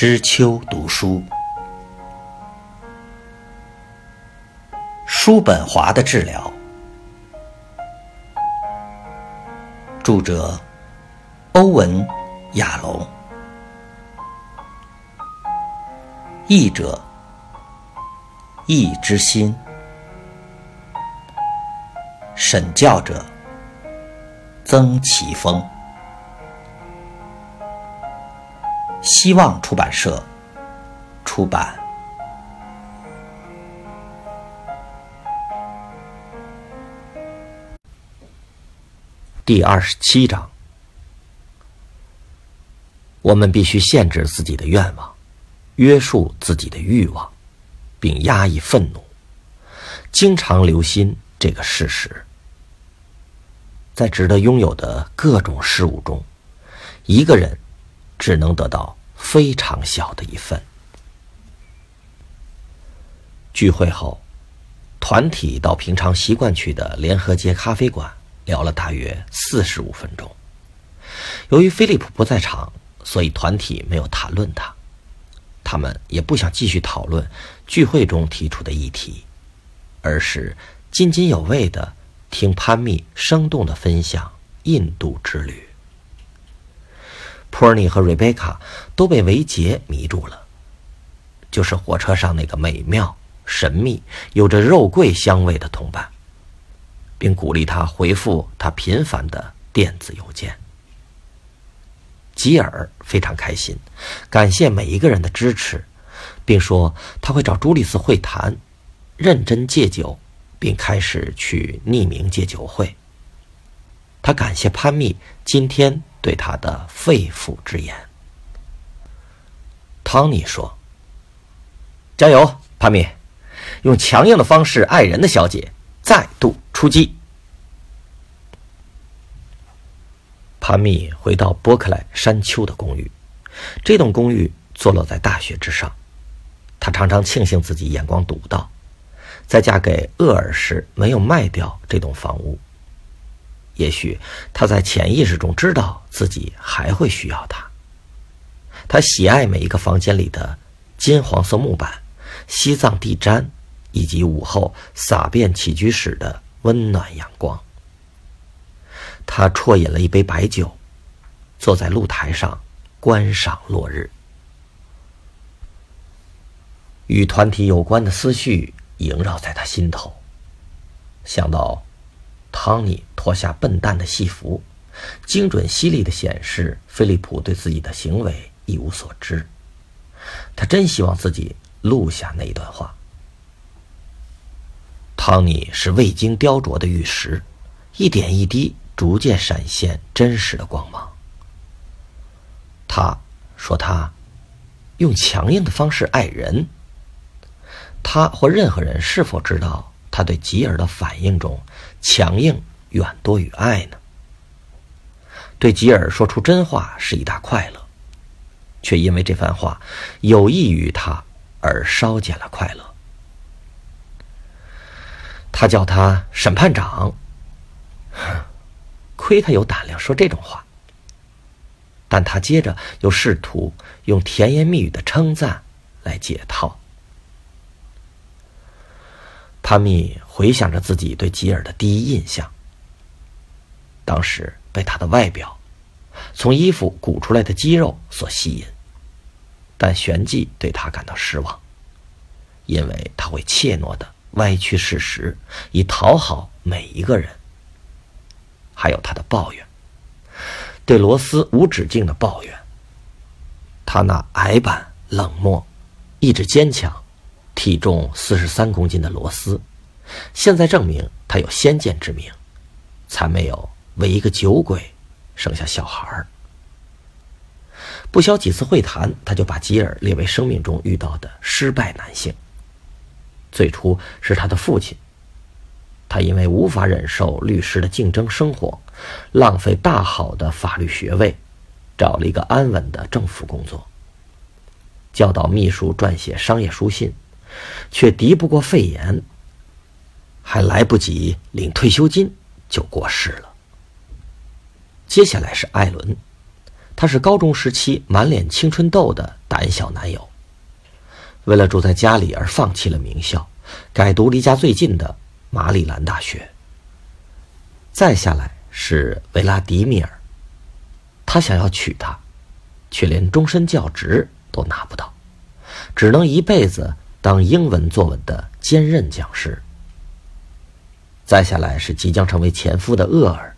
知秋读书，叔本华的治疗。著者：欧文·亚龙，译者：易之心，审教者：曾奇峰。希望出版社出版。第二十七章：我们必须限制自己的愿望，约束自己的欲望，并压抑愤怒。经常留心这个事实：在值得拥有的各种事物中，一个人只能得到。非常小的一份。聚会后，团体到平常习惯去的联合街咖啡馆聊了大约四十五分钟。由于菲利普不在场，所以团体没有谈论他。他们也不想继续讨论聚会中提出的议题，而是津津有味的听潘密生动的分享印度之旅。普尼和瑞贝卡都被维杰迷住了，就是火车上那个美妙、神秘、有着肉桂香味的同伴，并鼓励他回复他频繁的电子邮件。吉尔非常开心，感谢每一个人的支持，并说他会找朱丽斯会谈，认真戒酒，并开始去匿名戒酒会。他感谢潘密今天。对他的肺腑之言，汤尼说：“加油，帕米，用强硬的方式爱人的小姐再度出击。”帕米回到波克莱山丘的公寓，这栋公寓坐落在大学之上。他常常庆幸自己眼光独到，在嫁给厄尔时没有卖掉这栋房屋。也许他在潜意识中知道自己还会需要它。他喜爱每一个房间里的金黄色木板、西藏地毡，以及午后洒遍起居室的温暖阳光。他啜饮了一杯白酒，坐在露台上观赏落日。与团体有关的思绪萦绕在他心头，想到。汤尼脱下笨蛋的戏服，精准犀利的显示菲利普对自己的行为一无所知。他真希望自己录下那一段话。汤尼是未经雕琢的玉石，一点一滴逐渐闪现真实的光芒。他说：“他用强硬的方式爱人。他或任何人是否知道？”他对吉尔的反应中，强硬远多于爱呢。对吉尔说出真话是一大快乐，却因为这番话有益于他而稍减了快乐。他叫他审判长，亏他有胆量说这种话。但他接着又试图用甜言蜜语的称赞来解套。潘密回想着自己对吉尔的第一印象，当时被他的外表、从衣服鼓出来的肌肉所吸引，但旋即对他感到失望，因为他会怯懦的歪曲事实，以讨好每一个人。还有他的抱怨，对罗斯无止境的抱怨。他那矮板、冷漠、意志坚强。体重四十三公斤的罗斯，现在证明他有先见之明，才没有为一个酒鬼生下小孩儿。不消几次会谈，他就把吉尔列为生命中遇到的失败男性。最初是他的父亲，他因为无法忍受律师的竞争生活，浪费大好的法律学位，找了一个安稳的政府工作，教导秘书撰写商业书信。却敌不过肺炎，还来不及领退休金就过世了。接下来是艾伦，他是高中时期满脸青春痘的胆小男友，为了住在家里而放弃了名校，改读离家最近的马里兰大学。再下来是维拉迪米尔，他想要娶她，却连终身教职都拿不到，只能一辈子当英文作文的兼任讲师。再下来是即将成为前夫的厄尔，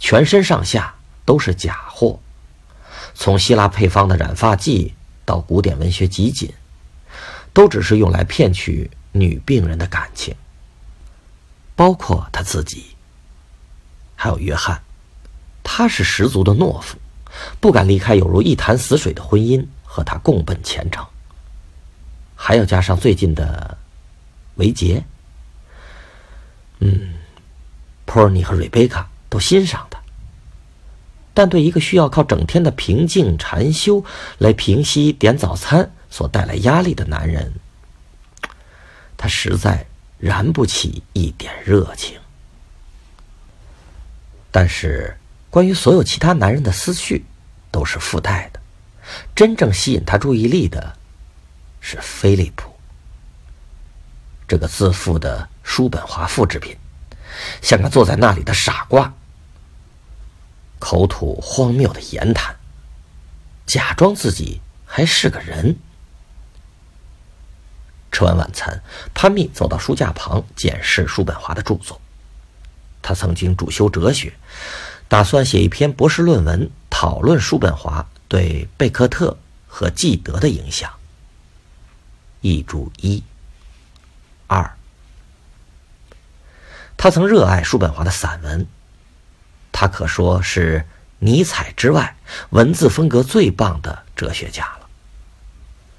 全身上下都是假货，从希腊配方的染发剂到古典文学集锦，都只是用来骗取女病人的感情。包括他自己，还有约翰，他是十足的懦夫，不敢离开有如一潭死水的婚姻，和他共奔前程。还要加上最近的维杰。嗯，普尔尼和瑞贝卡都欣赏他，但对一个需要靠整天的平静禅修来平息点早餐所带来压力的男人，他实在燃不起一点热情。但是，关于所有其他男人的思绪，都是附带的，真正吸引他注意力的，是菲利普。这个自负的叔本华复制品，像个坐在那里的傻瓜，口吐荒谬的言谈，假装自己还是个人。吃完晚餐，潘密走到书架旁检视叔本华的著作。他曾经主修哲学，打算写一篇博士论文讨论叔本华对贝克特和纪德的影响。译注一。二，他曾热爱叔本华的散文，他可说是尼采之外文字风格最棒的哲学家了。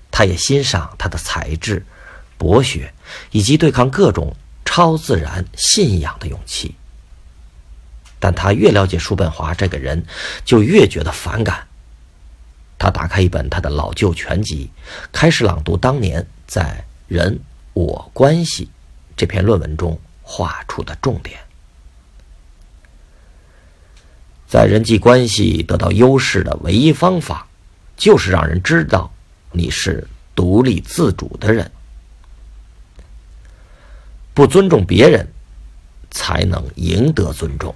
他也欣赏他的才智、博学以及对抗各种超自然信仰的勇气。但他越了解叔本华这个人，就越觉得反感。他打开一本他的老旧全集，开始朗读当年在人。我关系这篇论文中画出的重点，在人际关系得到优势的唯一方法，就是让人知道你是独立自主的人。不尊重别人，才能赢得尊重。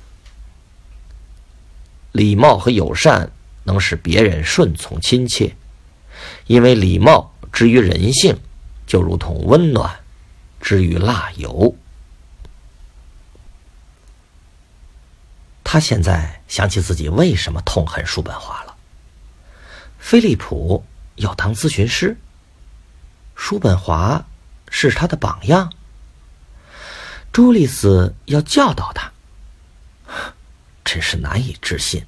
礼貌和友善能使别人顺从亲切，因为礼貌之于人性。就如同温暖之于蜡油。他现在想起自己为什么痛恨叔本华了。菲利普要当咨询师，叔本华是他的榜样。朱丽斯要教导他，真是难以置信。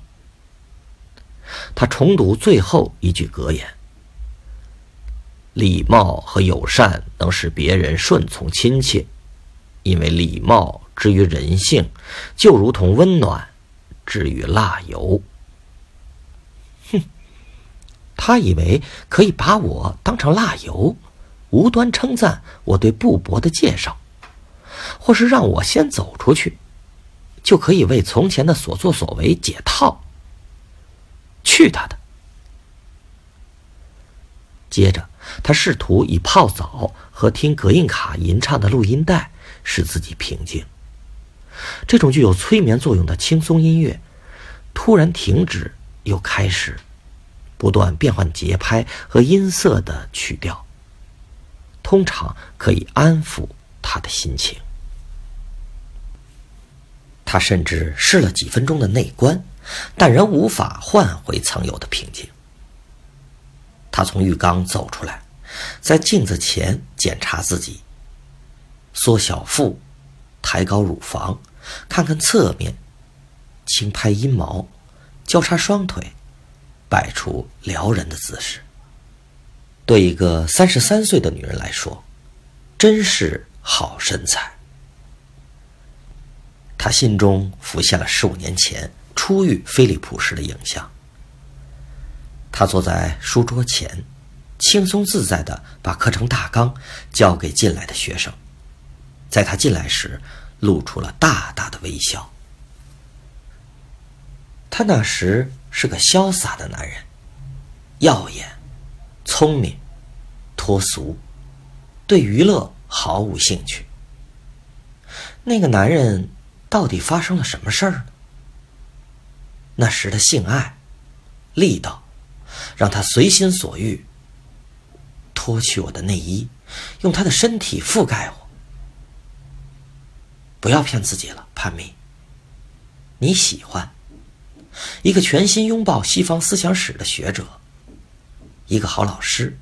他重读最后一句格言。礼貌和友善能使别人顺从亲切，因为礼貌之于人性，就如同温暖至于蜡油。哼，他以为可以把我当成蜡油，无端称赞我对布帛的介绍，或是让我先走出去，就可以为从前的所作所为解套。去他的！接着。他试图以泡澡和听格印卡吟唱的录音带使自己平静。这种具有催眠作用的轻松音乐，突然停止又开始，不断变换节拍和音色的曲调，通常可以安抚他的心情。他甚至试了几分钟的内观，但仍无法换回曾有的平静。他从浴缸走出来，在镜子前检查自己，缩小腹，抬高乳房，看看侧面，轻拍阴毛，交叉双腿，摆出撩人的姿势。对一个三十三岁的女人来说，真是好身材。他心中浮现了十五年前初遇菲利普时的影像。他坐在书桌前，轻松自在地把课程大纲交给进来的学生。在他进来时，露出了大大的微笑。他那时是个潇洒的男人，耀眼、聪明、脱俗，对娱乐毫无兴趣。那个男人到底发生了什么事儿呢？那时的性爱、力道，让他随心所欲，脱去我的内衣，用他的身体覆盖我。不要骗自己了，潘米。你喜欢一个全心拥抱西方思想史的学者，一个好老师，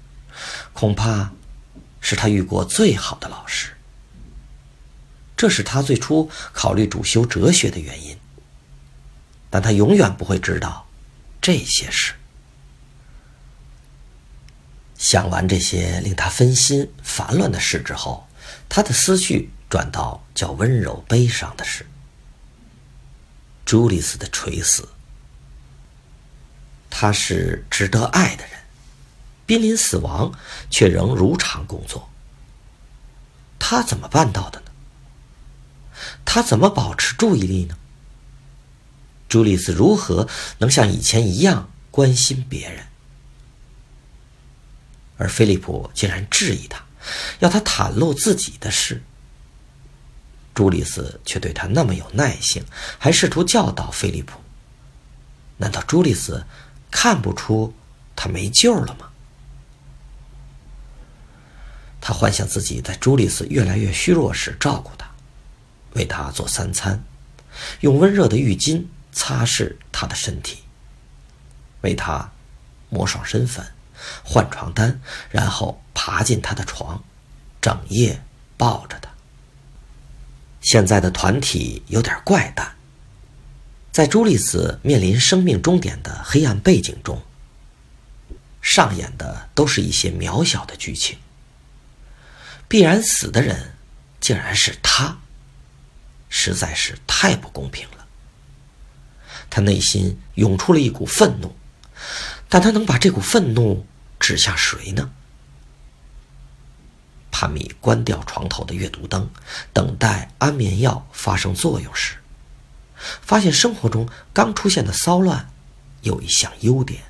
恐怕是他遇过最好的老师。这是他最初考虑主修哲学的原因。但他永远不会知道这些事。想完这些令他分心烦乱的事之后，他的思绪转到较温柔悲伤的事。朱丽斯的垂死，他是值得爱的人，濒临死亡却仍如常工作。他怎么办到的呢？他怎么保持注意力呢？朱丽斯如何能像以前一样关心别人？而菲利普竟然质疑他，要他袒露自己的事。朱丽斯却对他那么有耐性，还试图教导菲利普。难道朱丽斯看不出他没救了吗？他幻想自己在朱丽斯越来越虚弱时照顾他，为他做三餐，用温热的浴巾擦拭他的身体，为他抹爽身粉，换床单，然后爬进他的床，整夜抱着他。现在的团体有点怪诞，在朱丽斯面临生命终点的黑暗背景中，上演的都是一些渺小的剧情。必然死的人，竟然是他，实在是太不公平了。他内心涌出了一股愤怒，但他能把这股愤怒指向谁呢？帕米关掉床头的阅读灯，等待安眠药发生作用时，发现生活中刚出现的骚乱有一项优点。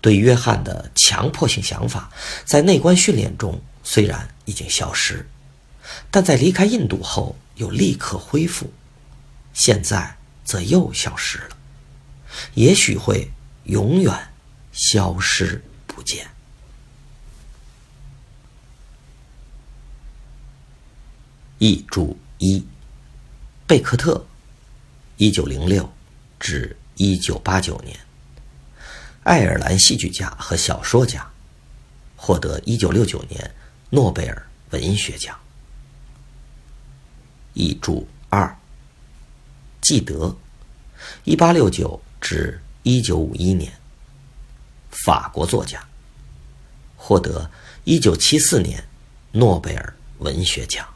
对约翰的强迫性想法在内观训练中虽然已经消失，但在离开印度后又立刻恢复，现在则又消失了，也许会永远消失不见。译注一：贝克特，一九零六至一九八九年，爱尔兰戏剧家和小说家，获得一九六九年诺贝尔文学奖。译著二：纪德，一八六九至一九五一年，法国作家，获得一九七四年诺贝尔文学奖。